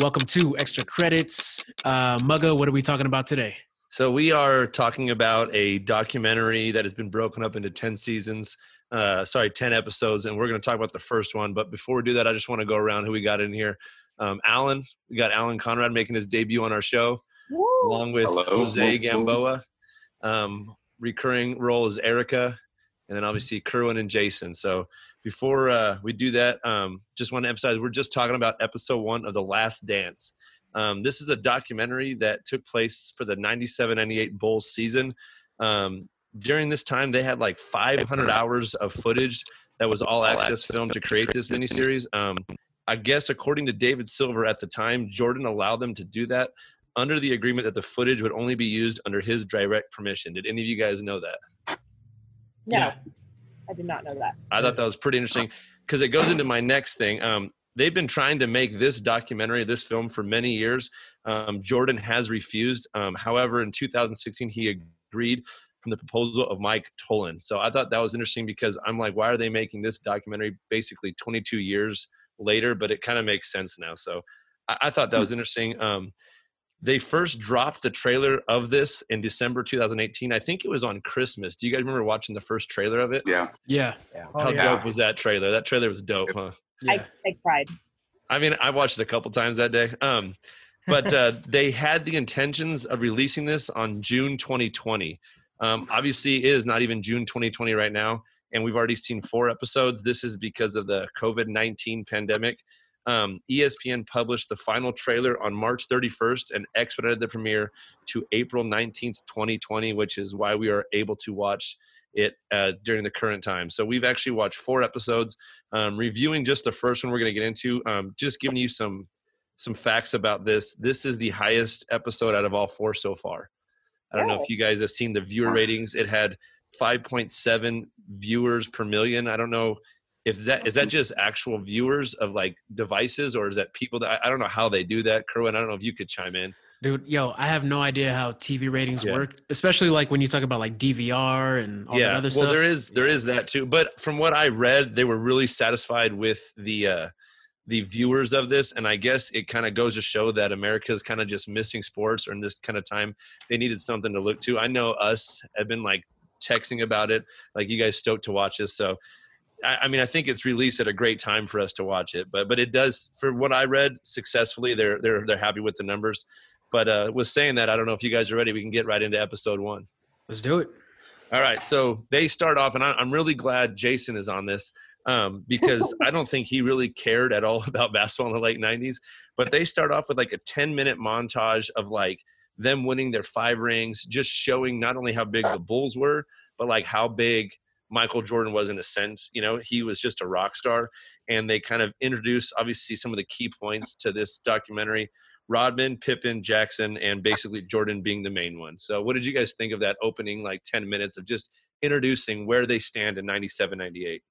Welcome to Extra Credits. Uh, Mugga, what are we talking about today? So we are talking about a documentary that has been broken up into 10 seasons, uh, sorry, 10 episodes, and we're going to talk about the first one. But before we do that, I just want to go around who we got in here. Um, Alan, we got Alan Conrad making his debut on our show, Woo. along with Hello. Jose Gamboa. Um, recurring role is Erica, and then obviously Kerwin and Jason. So before uh, we do that, um, just want to emphasize we're just talking about episode one of The Last Dance. Um, this is a documentary that took place for the 97 98 Bulls season. Um, during this time, they had like 500 hours of footage that was all access film to create this miniseries. Um, I guess, according to David Silver at the time, Jordan allowed them to do that under the agreement that the footage would only be used under his direct permission. Did any of you guys know that? No, yeah. I did not know that. I thought that was pretty interesting because it goes into my next thing. Um, they've been trying to make this documentary, this film, for many years. Um, Jordan has refused. Um, however, in 2016, he agreed from the proposal of Mike Tollin. So I thought that was interesting because I'm like, why are they making this documentary basically 22 years later? But it kind of makes sense now. So I, I thought that hmm. was interesting. Um, they first dropped the trailer of this in December 2018. I think it was on Christmas. Do you guys remember watching the first trailer of it? Yeah. Yeah. How oh, yeah. dope was that trailer? That trailer was dope, huh? Yeah. I, I cried. I mean, I watched it a couple times that day. Um, but uh, they had the intentions of releasing this on June 2020. Um, obviously, it is not even June 2020 right now, and we've already seen four episodes. This is because of the COVID 19 pandemic. Um, ESPN published the final trailer on March 31st and expedited the premiere to April 19th, 2020, which is why we are able to watch it uh, during the current time. So we've actually watched four episodes. Um, reviewing just the first one, we're going to get into. Um, just giving you some some facts about this. This is the highest episode out of all four so far. I don't oh. know if you guys have seen the viewer ratings. It had 5.7 viewers per million. I don't know if that is that just actual viewers of like devices or is that people that I, I don't know how they do that. Kerwin, I don't know if you could chime in. Dude, yo, I have no idea how TV ratings yeah. work, especially like when you talk about like DVR and all yeah. that other well, stuff. Well, there is there is that too. But from what I read, they were really satisfied with the uh the viewers of this and i guess it kind of goes to show that america's kind of just missing sports or in this kind of time they needed something to look to i know us have been like texting about it like you guys stoked to watch this so I, I mean i think it's released at a great time for us to watch it but but it does for what i read successfully they're they're they're happy with the numbers but uh, with saying that, I don't know if you guys are ready. We can get right into episode one. Let's do it. All right. So they start off, and I'm really glad Jason is on this um, because I don't think he really cared at all about basketball in the late 90s. But they start off with like a 10 minute montage of like them winning their five rings, just showing not only how big the Bulls were, but like how big Michael Jordan was in a sense. You know, he was just a rock star. And they kind of introduce, obviously, some of the key points to this documentary Rodman, Pippen, Jackson, and basically Jordan being the main one. So, what did you guys think of that opening like 10 minutes of just introducing where they stand in 97, 98?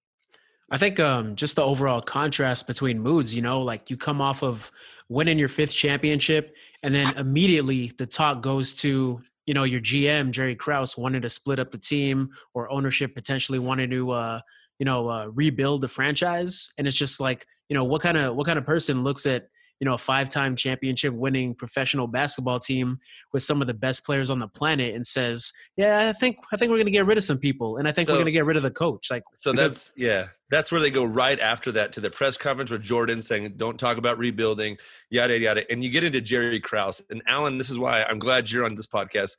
I think um, just the overall contrast between moods, you know, like you come off of winning your fifth championship, and then immediately the talk goes to, you know, your GM, Jerry Krause, wanted to split up the team or ownership potentially wanted to, uh, you know, uh, rebuild the franchise. And it's just like, you know, what kind of, what kind of person looks at, you know a five-time championship winning professional basketball team with some of the best players on the planet and says yeah i think i think we're going to get rid of some people and i think so, we're going to get rid of the coach. Like so that's yeah that's where they go right after that to the press conference with jordan saying don't talk about rebuilding yada yada. And you get into jerry krause. And alan this is why i'm glad you're on this podcast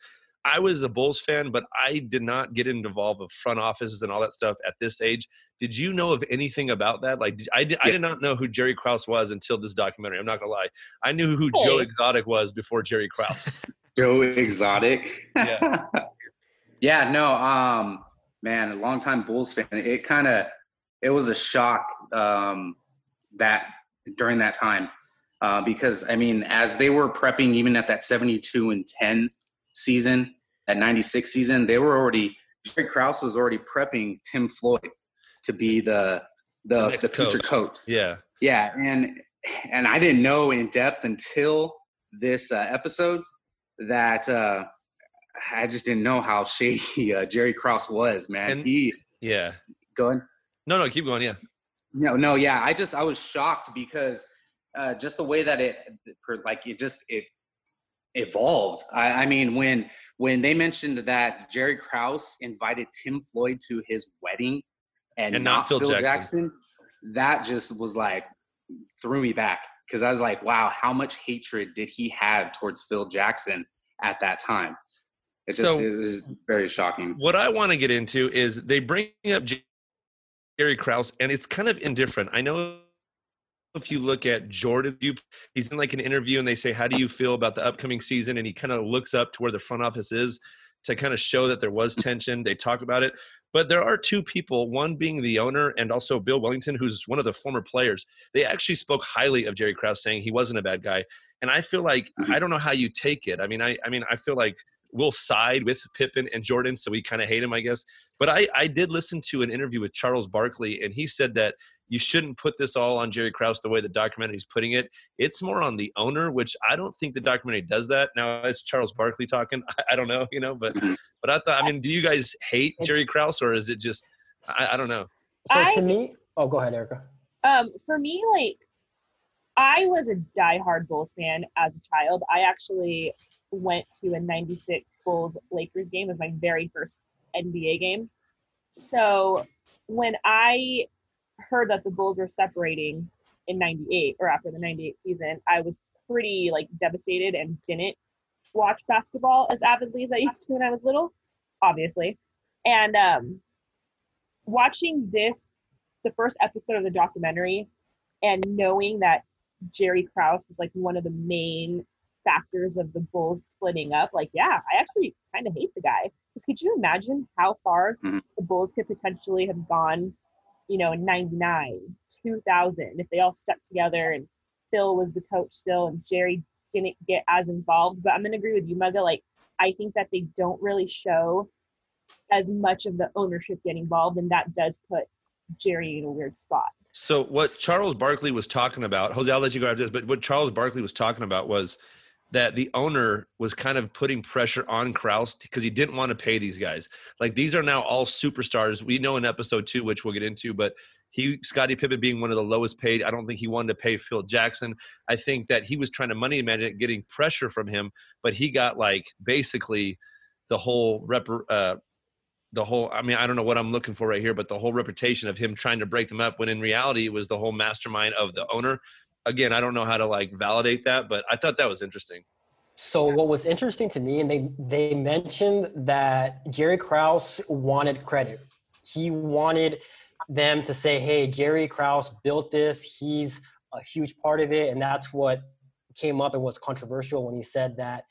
I was a Bulls fan, but I did not get involved with front offices and all that stuff at this age. Did you know of anything about that? Like, I did, I did not know who Jerry Krause was until this documentary. I'm not gonna lie. I knew who hey. Joe Exotic was before Jerry Krause. Joe Exotic. Yeah. yeah. No. Um. Man, a longtime Bulls fan. It kind of, it was a shock. Um. That during that time, uh, because I mean, as they were prepping, even at that 72 and 10 season, that 96 season, they were already, Jerry Krause was already prepping Tim Floyd to be the, the, the, the future coach. coach. Yeah. Yeah. And, and I didn't know in depth until this uh, episode that uh, I just didn't know how shady uh, Jerry Krause was, man. And, he, yeah. Go ahead. No, no, keep going. Yeah. No, no, yeah. I just, I was shocked because uh, just the way that it, like it just it evolved. I, I mean, when when they mentioned that Jerry Krause invited Tim Floyd to his wedding and, And not, not Phil Phil, Jackson. Jackson. that just was like threw me back because I was like, wow, how much hatred did he have towards Phil Jackson at that time? It just So- it was very shocking. what I want to get into is they bring up Jerry Krause, and it's kind of indifferent. I know if you look at Jordan, he's in like an interview, and they say, "How do you feel about the upcoming season?" And he kind of looks up to where the front office is to kind of show that there was tension. They talk about it, but there are two people, one being the owner, and also Bill Wennington, who's one of the former players. They actually spoke highly of Jerry Krause, saying he wasn't a bad guy. And I feel like I don't know how you take it. I mean, I, I mean, I feel like we'll side with Pippen and Jordan, so we kind of hate him, I guess. But I, I did listen to an interview with Charles Barkley, and he said that you shouldn't put this all on Jerry Krause the way the documentary is putting it. It's more on the owner, which I don't think the documentary does that. Now it's Charles Barkley talking. I, I don't know, you know, but but I thought, I mean, do you guys hate Jerry Krause, or is it just I, I don't know? So I- to me, oh, go ahead, Erica. Um, for me, like, I was a diehard Bulls fan as a child. I actually went to a 96 Bulls Lakers game as my very first NBA game. So when I heard that the Bulls were separating in 98 or after the 98 season, I was pretty like devastated and didn't watch basketball as avidly as I used to when I was little, obviously. And um watching this the first episode of the documentary and knowing that Jerry Krause was like one of the main factors of the Bulls splitting up, like, yeah, I actually kind of hate the guy. Because could you imagine how far Mhm. the Bulls could potentially have gone, you know, in 99, 2000, if they all stuck together and Phil was the coach still and Jerry didn't get as involved. But I'm going to agree with you, Mugga. Like, I think that they don't really show as much of the ownership getting involved, and that does put Jerry in a weird spot. So what Charles Barkley was talking about, Jose, I'll let you go after this, but what Charles Barkley was talking about was that the owner was kind of putting pressure on Krause because he didn't want to pay these guys. Like these are now all superstars. We know in episode two, which we'll get into, but he Scottie Pippen being one of the lowest paid. I don't think he wanted to pay Phil Jackson. I think that he was trying to money manage it, getting pressure from him, but he got like basically the whole rep uh, the whole i mean i don't know what i'm looking for right here but the whole reputation of him trying to break them up when in reality it was the whole mastermind of the owner again i don't know how to like validate that but i thought that was interesting So what was interesting to me, and they they mentioned that Jerry Krause wanted credit. He wanted them to say, "Hey, Jerry Krause built this. He's a huge part of it," and that's what came up and was controversial when he said that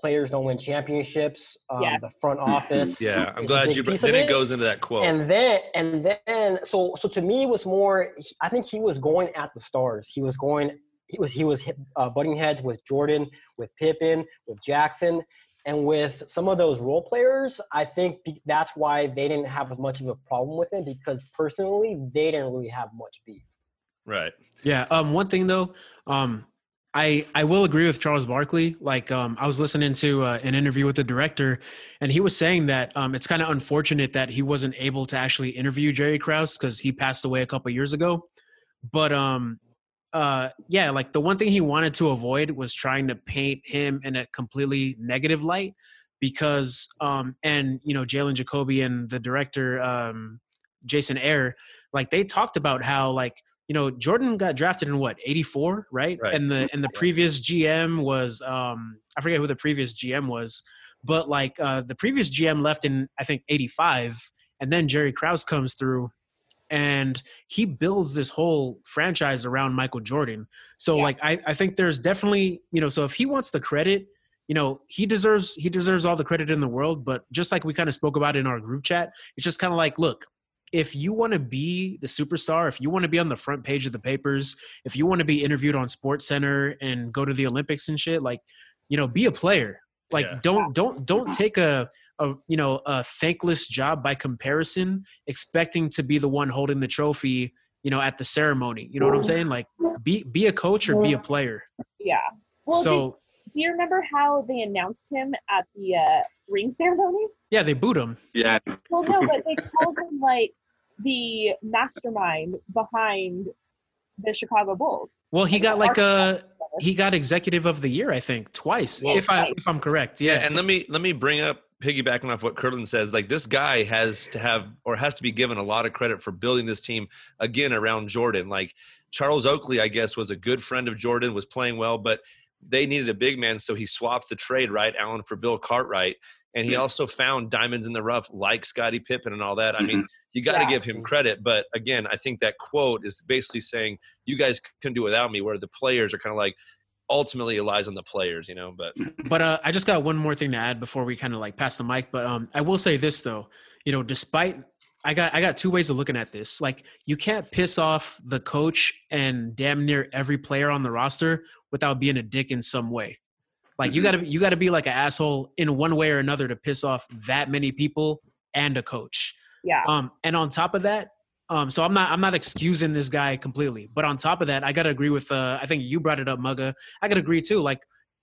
players don't win championships. Um, Yeah. The front office. yeah i'm glad you piece then of it goes into that quote and then and then so so to me it was more i think he was going at the stars he was going he was he was hit- uh, butting heads with jordan with pippen with jackson and with some of those role players i think that's why they didn't have as much of a problem with him because personally they didn't really have much beef right Yeah. Um. One thing though, um, I I will agree with Charles Barkley. Like, um, I was listening to uh, an interview with the director, and he was saying that um, it's kind of unfortunate that he wasn't able to actually interview Jerry Krause because he passed away a couple years ago. But um, uh, yeah, like the one thing he wanted to avoid was trying to paint him in a completely negative light because um, and you know Jalen Jacoby and the director um, Jason Hehir, like they talked about how like you know Jordan got drafted in what 84 right, Right. and the and the previous GM was um I forget who the previous GM was but like uh the previous GM left in I think 85 and then Jerry Krause comes through and he builds this whole franchise around Michael Jordan so Yeah. like I I think there's definitely you know so if he wants the credit you know he deserves he deserves all the credit in the world but just like we kind of spoke about in our group chat it's just kind of like look if you want to be the superstar, if you want to be on the front page of the papers, if you want to be interviewed on Sports Center and go to the Olympics and shit, like, you know, be a player. Like, Yeah. don't don't don't take a a you know a thankless job by comparison, expecting to be the one holding the trophy. You know, at the ceremony. You know what I'm saying? Like, be be a coach or be a player. Yeah. Well, so did, do you remember how they announced him at the uh, ring ceremony? yeah, they boot him. Yeah, Well, no, but they called him like the mastermind behind the Chicago Bulls. Well, he got like a he got executive of the year, I think, twice. Well, if I if I'm correct. Yeah, Yeah. and let me let me bring up piggybacking off what Kirtland says. Like this guy has to have or has to be given a lot of credit for building this team again around Jordan. Like Charles Oakley, I guess, was a good friend of Jordan, was playing well, but they needed a big man, so he swapped the trade, right, Allen, for Bill Cartwright. And he Mhm. also found diamonds in the rough like Scottie Pippen and all that. I mean, you got to Yeah. give him credit. But again, I think that quote is basically saying, you guys can do without me, where the players are kind of like, ultimately it lies on the players, you know. But But uh, I just got one more thing to add before we kind of like pass the mic. But um, I will say this though, you know, despite I got I got two ways of looking at this. Like you can't piss off the coach and damn near every player on the roster without being a dick in some way. Like you Mhm. gotta you gotta be like an asshole in one way or another to piss off that many people and a coach. Yeah. Um, and on top of that, um, so I'm not I'm not excusing this guy completely, but on top of that, I gotta agree with uh, I think you brought it up, Mugga. I gotta agree too. Like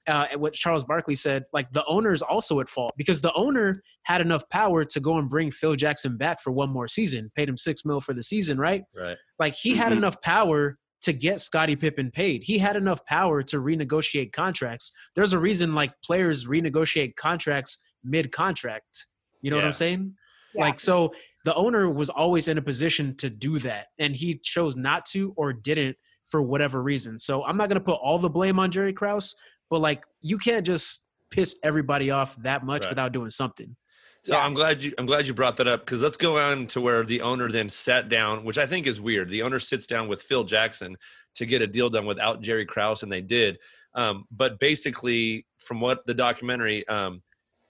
uh, what Charles Barkley said, like the owner is also at fault because the owner had enough power to go and bring Phil Jackson back for one more season, paid him six mil for the season, right? right. Like he had Mhm. enough power to get Scottie Pippen paid. He had enough power to renegotiate contracts. There's a reason like players renegotiate contracts mid contract. You know what I'm saying? Yeah. Like so the owner was always in a position to do that and he chose not to or didn't for whatever reason. So I'm not going to put all the blame on Jerry Krause, but like you can't just piss everybody off that much Right. without doing something. So Yeah. I'm glad you I'm glad you brought that up because let's go on to where the owner then sat down, which I think is weird. The owner sits down with Phil Jackson to get a deal done without Jerry Krause, and they did. Um, but basically, from what the documentary, um,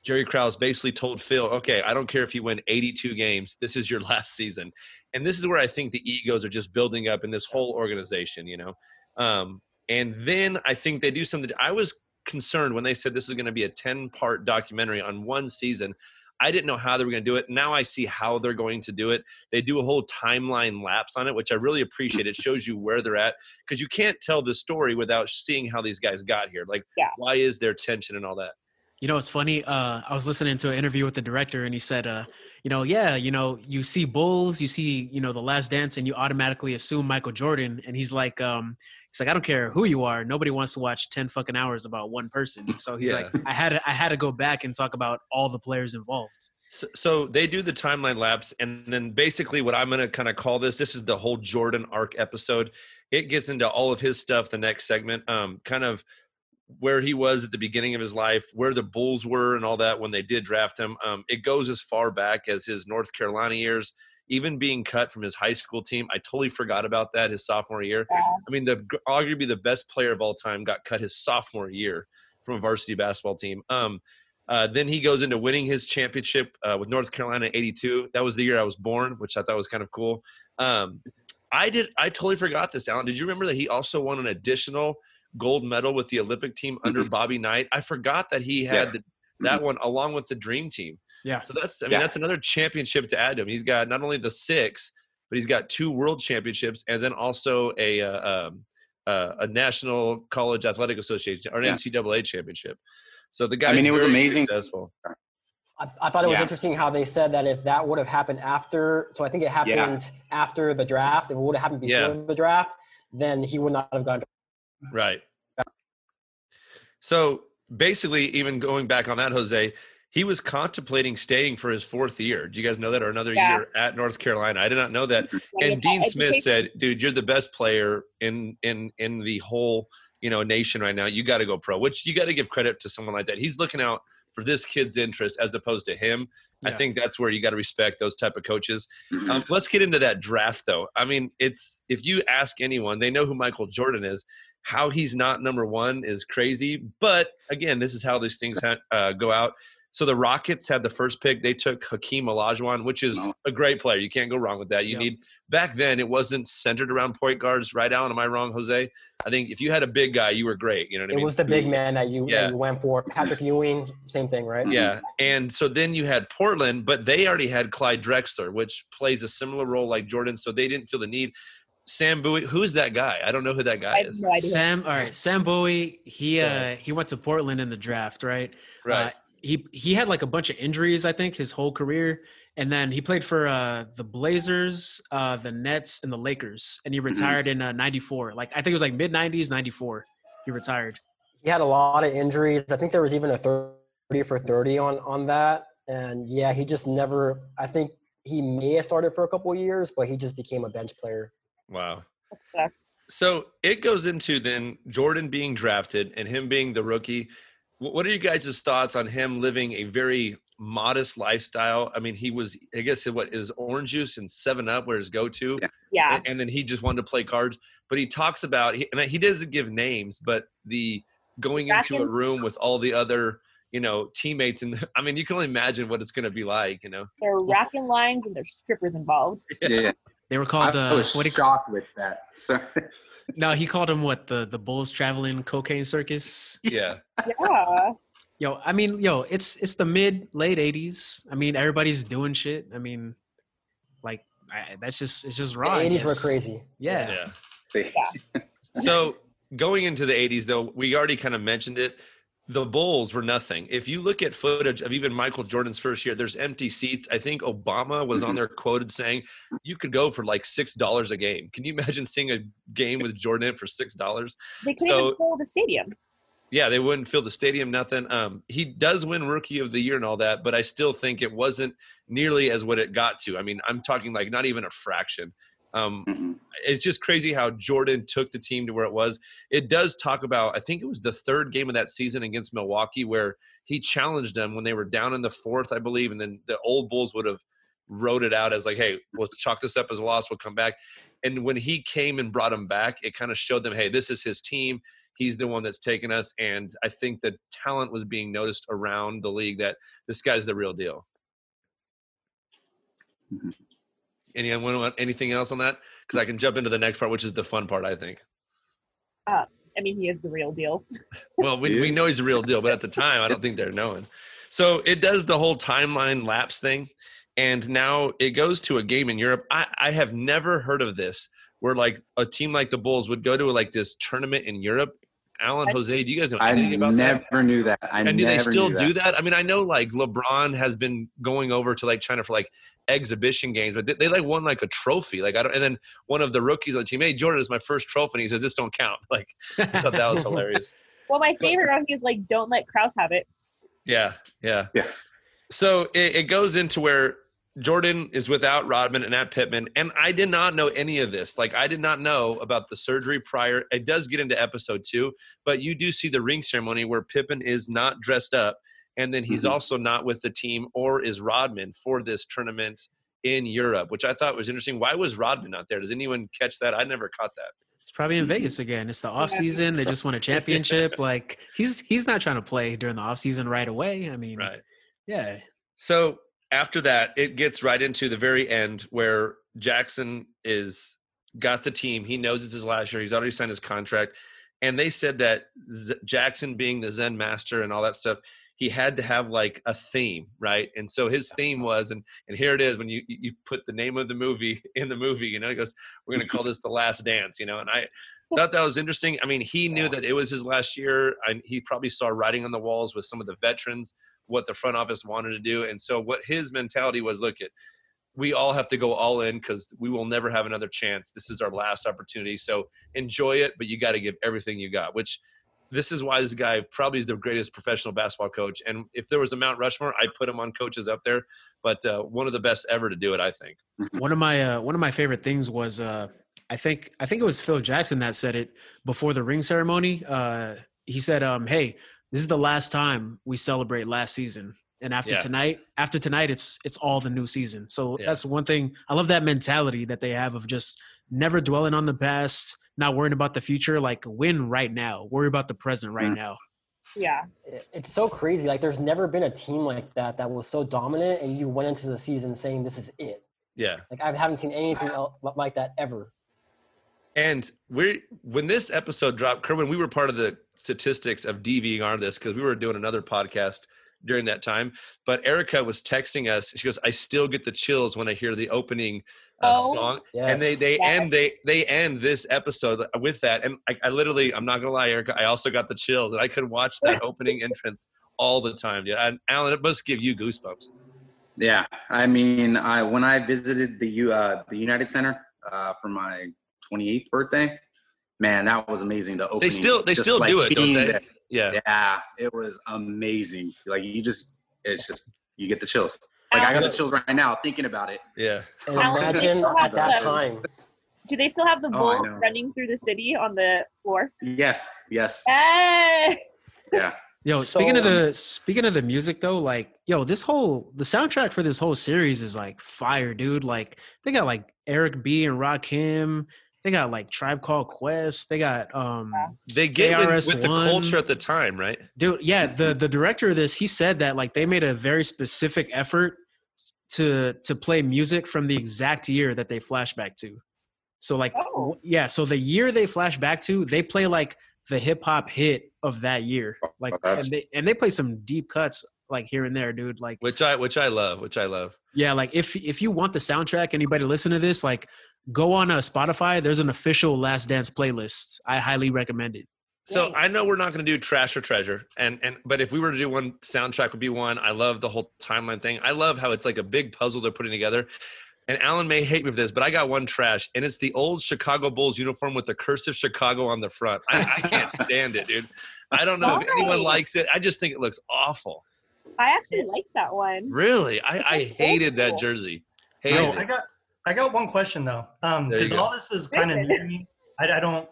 Jerry Krause basically told Phil, "Okay, I don't care if you win 82 games. This is your last season." And this is where I think the egos are just building up in this whole organization, you know. Um, and then I think they do something. I was concerned when they said this is going to be a 10 part documentary on one season. I didn't know how they were going to do it. Now I see how they're going to do it. They do a whole timeline lapse on it, which I really appreciate. It shows you where they're at because you can't tell the story without seeing how these guys got here. Like, Yeah. why is there tension and all that? You know, it's funny. Uh, I was listening to an interview with the director, and he said, uh, "You know, yeah, you know, you see Bulls, you see, you know, The Last Dance, and you automatically assume Michael Jordan." And he's like, um, "He's like, I don't care who you are. Nobody wants to watch ten fucking hours about one person." So he's like, "I had to, I had to go back and talk about all the players involved." So, so they do the timeline lapse, and then basically what I'm going to kind of call this this is the whole Jordan arc episode. It gets into all of his stuff. The next segment, um, kind of where he was at the beginning of his life, where the Bulls were, and all that when they did draft him. Um, it goes as far back as his North Carolina years, even being cut from his high school team. I totally forgot about that his sophomore year. Yeah. I mean, the arguably the best player of all time got cut his sophomore year from a varsity basketball team. Um, uh, then he goes into winning his championship uh, with North Carolina '82. That was the year I was born, which I thought was kind of cool. Um, I did. I totally forgot this, Alan. Did you remember that he also won an additional gold medal with the Olympic team under Mhm. Bobby Knight? I forgot that he had Yes. the, that one along with the Dream Team. Yeah. So that's. I mean, Yeah. that's another championship to add to him. He's got not only the six, but he's got two world championships and then also a uh, um, uh, a National College Athletic Association or an Yeah. NCAA championship. So the guy. I mean, it was amazing. Successful. I, I thought it was Yeah. interesting how they said that if that would have happened after, so I think it happened after the draft. If it would have happened before Yeah. the draft, then he would not have gone. Right. So basically, even going back on that, Jose, he was contemplating staying for his fourth year. Do you guys know that, or another Yeah. year at North Carolina? I did not know that. And Dean Smith said, "Dude, you're the best player in in in the whole you know nation right now. You got to go pro." Which you got to give credit to someone like that. He's looking out for this kid's interest as opposed to him. I think that's where you got to respect those type of coaches. Mhm. Um, let's get into that draft, though. I mean, it's if you ask anyone, they know who Michael Jordan is. How he's not number one is crazy. But again, this is how these things ha- uh, go out. So the Rockets had the first pick. They took Hakeem Olajuwon, which is No. a great player. You can't go wrong with that. You Yep. need back then it wasn't centered around point guards, right? Alan, am I wrong, Jose? I think if you had a big guy, you were great. You know what I It mean? was the big man that you, Yeah. that you went for. Patrick Ewing, same thing, right? Yeah, and so then you had Portland, but they already had Clyde Drexler, which plays a similar role like Jordan, so they didn't feel the need. Sam Bowie, who is that guy? I don't know who that guy is. no. Sam, all right, Sam Bowie. He Go uh he went to Portland in the draft, right? Right. Uh, he he had like a bunch of injuries, I think, his whole career, and then he played for uh, the Blazers, uh, the Nets, and the Lakers, and he Mm-hmm. retired in uh, '94. Like I think it was like mid '90s, '94. He retired. He had a lot of injuries. I think there was even a 30 for 30 on on that. And yeah, he just never. I think he may have started for a couple of years, but he just became a bench player. Wow. That sucks. So it goes into then Jordan being drafted and him being the rookie. What are you guys' thoughts on him living a very modest lifestyle? I mean, he was, I guess, what is orange juice and Seven Up were his go-to, Yeah. Yeah. and, and then he just wanted to play cards. But he talks about, he, and he doesn't give names, but the going into a room with all the other, you know, teammates, and I mean, you can only imagine what it's going to be like, you know. They're racking lines and there's strippers involved. Yeah, They were called I the was what do you, shocked with that. So, no, he called him what the the Bulls traveling cocaine circus. Yeah. Yeah. Yo, I mean, yo, it's it's the mid late '80s. I mean, everybody's doing shit. I mean, like I, that's just it's just The raw. I 80s were crazy. Yeah. Yeah. they, so going into the 80s though we already kind of mentioned it the bulls were nothing. If you look at footage of even michael jordan's first year there's empty seats. I think obama was on Mhm. there quoted saying you could go for like six dollars a game. Can you imagine seeing a game with jordan in for six dollars? They couldn't So- even fill the stadium. yeah they wouldn't fill the stadium nothing. Um, he does win rookie of the year and all that but i still think it wasn't nearly as what it got to. I mean i'm talking like not even a fraction um, Mhm. it's just crazy how Jordan took the team to where it was. It does talk about, I think it was the third game of that season against Milwaukee where he challenged them when they were down in the fourth, I believe, and then the old Bulls would have wrote it out as like, hey, let's chalk this up as a loss, we'll come back. And when he came and brought them back, it kind of showed them, hey, this is his team. He's the one that's taken us. And I think the talent was being noticed around the league that this guy's the real deal. Mhm. Anyone want anything else on that? Because I can jump into the next part, which is the fun part, I think. Uh, I mean, he is the real deal. Well, we, we know he's the real deal, but at the time, I don't think they're knowing. So it does the whole timeline lapse thing. And now it goes to a game in Europe. I, I have never heard of this where like a team like the Bulls would go to like this tournament in Europe. Alan, Jose, do you guys know I anything about never that? knew that. I and do they still knew do that? I mean, I know like LeBron has been going over to like China for like exhibition games, but they, they like won like a trophy. Like I don't, and then one of the rookies on the team, hey, Jordan is my first trophy, and he says this don't count. Like I thought that was hilarious. Well, my favorite one is like, don't let Krause have it. Yeah, yeah, Yeah. So it, it goes into where Jordan is without Rodman and at Pippen, and I did not know any of this. Like I did not know about the surgery prior. It does get into episode two, but you do see the ring ceremony where Pippen is not dressed up, and then he's Mhm. also not with the team, or is Rodman for this tournament in Europe, which I thought was interesting. Why was Rodman not there? Does anyone catch that? I never caught that. It's probably in Vegas again. It's the off season. They just won a championship. Like he's he's not trying to play during the off season right away. I mean, Right. yeah. So after that, it gets right into the very end where Jackson is got the team. He knows it's his last year. He's already signed his contract, and they said that Z- Jackson, being the Zen master and all that stuff, he had to have like a theme, right? And so his theme was, and and here it is when you you put the name of the movie in the movie. You know, he goes, "We're going to call this the Last Dance," you know, and I. Thought that was interesting. I mean, he knew that it was his last year, and he probably saw writing on the walls with some of the veterans what the front office wanted to do. And so what his mentality was, look at, we all have to go all in because we will never have another chance. This is our last opportunity. So enjoy it, but you got to give everything you got, which this is why this guy probably is the greatest professional basketball coach. And if there was a Mount Rushmore, I'd put him on coaches up there, but uh, one of the best ever to do it, I think. One of my uh, one of my favorite things was uh, I think I think it was Phil Jackson that said it before the ring ceremony. Uh, he said, um, "Hey, this is the last time we celebrate last season, and after Yeah. tonight, after tonight, it's it's all the new season." So Yeah. that's one thing I love that mentality that they have of just never dwelling on the past, not worrying about the future. Like win right now, worry about the present right Mm. now. Yeah. It's so crazy. Like there's never been a team like that that was so dominant, and you went into the season saying this is it. Yeah. Like I haven't seen anything else like that ever. And we're when this episode dropped, Kerwin, we were part of the statistics of DVR this because we were doing another podcast during that time. But Erica was texting us. She goes, "I still get the chills when I hear the opening uh, Oh. song." Yes. And they they Yes. end they they end this episode with that. And I, I literally, I'm not gonna lie, Erica, I also got the chills, and I could watch that opening entrance all the time. Yeah, and Alan, it must give you goosebumps. Yeah, I mean, I when I visited the U uh, the United Center uh, for my 28th birthday, man, that was amazing. The opening, They still- they just, still like, do it, don't they? there. Yeah. Yeah, it was amazing. Like you just, it's just you get the chills. Like I got the chills right now thinking about it. Yeah. And imagine at that time. Do they still have the Oh, bull know. running through the city on the floor? Yes, yes, Hey! yeah. Yo, speaking of So- the um, speaking of the music though, like yo, this whole the soundtrack for this whole series is like fire, dude. Like they got like Eric B and Rakim. They got like Tribe Called Quest. They got um They get with, with the culture at the time, right? dude yeah the the director of this he said that like they made a very specific effort to to play music from the exact year that they flash back to so like Oh. yeah so the year they flash back to they play like the hip hop hit of that year like that's- and they and they play some deep cuts like here and there dude like Which I which I love, which I love. yeah like if if you want the soundtrack anybody listen to this like go on a spotify there's an official last dance playlist i highly recommend it So Nice. I know we're not going to do trash or treasure, and and but if we were to do one, soundtrack would be one. I love the whole timeline thing. I love how it's like a big puzzle they're putting together. And Alan may hate me for this, but I got one trash, and it's the old Chicago Bulls uniform with the cursive Chicago on the front. I, I can't stand it, dude. I don't know if anyone likes it. I just think it looks awful. I actually like that one. Really, I, I hated that jersey. Yo, Hated I got I got one question though. Um, because go. all this is kind of new to me. I, I don't.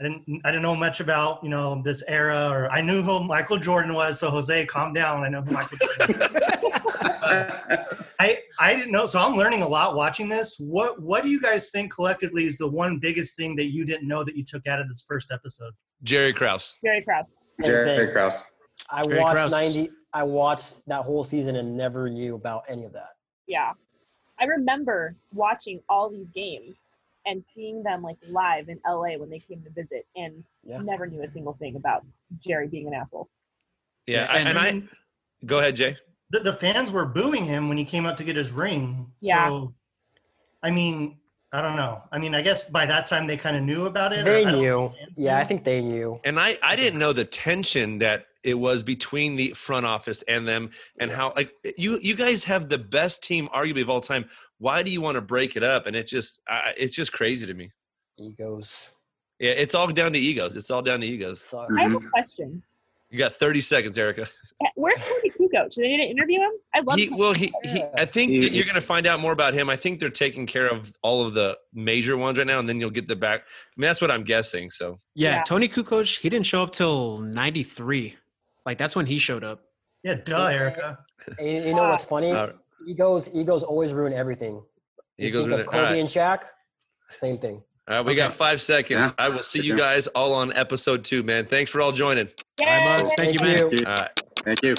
I didn't. I didn't know much about you know this era, or I knew who Michael Jordan was. So Jose, calm down. I know who Michael Jordan. is. I I didn't know. So I'm learning a lot watching this. What What do you guys think collectively is the one biggest thing that you didn't know that you took out of this first episode? Jerry Krause. Jerry Krause. Same Jerry. Krause. I Jerry watched Krause. 90. I watched that whole season and never knew about any of that. Yeah. I remember watching all these games and seeing them like live in LA when they came to visit and Yeah. never knew a single thing about Jerry being an asshole. Yeah, Yeah, I, and- and I go ahead, Jay. the, the fans were booing him when he came out to get his ring. Yeah. So, I mean, I don't know. I mean, I guess by that time they kind of knew about it. They I knew. know. Yeah, I think they knew. And I, I didn't know the tension that it was between the front office and them and how like you you guys have the best team arguably of all time. Why do you want to break it up? And it just I, it's just crazy to me. Egos. Yeah, it's all down to egos. It's all down to egos. Suck. I have a question. You got 30 seconds, Erica. Where's Toni Kukoc? Did they need to interview him? I love He, Tony well, he, he, I think He- you're going to find out more about him. I think they're taking care of all of the major ones right now, and then you'll get the back. I mean, that's what I'm guessing. So yeah, Yeah. toni kukoc he didn't show up till 93 like that's when he showed up Yeah, duh, Erica. And you- you know what's funny? uh, Egos. Egos always ruin everything. You Egos think ruin of it. Kobe All right. and Shaq. Same thing. all right, we got five seconds. Yeah. I will see you guys all on episode two, man. Thanks for all joining. Hi, Mugs. Yay! Thank you, man. you. All right. Thank you.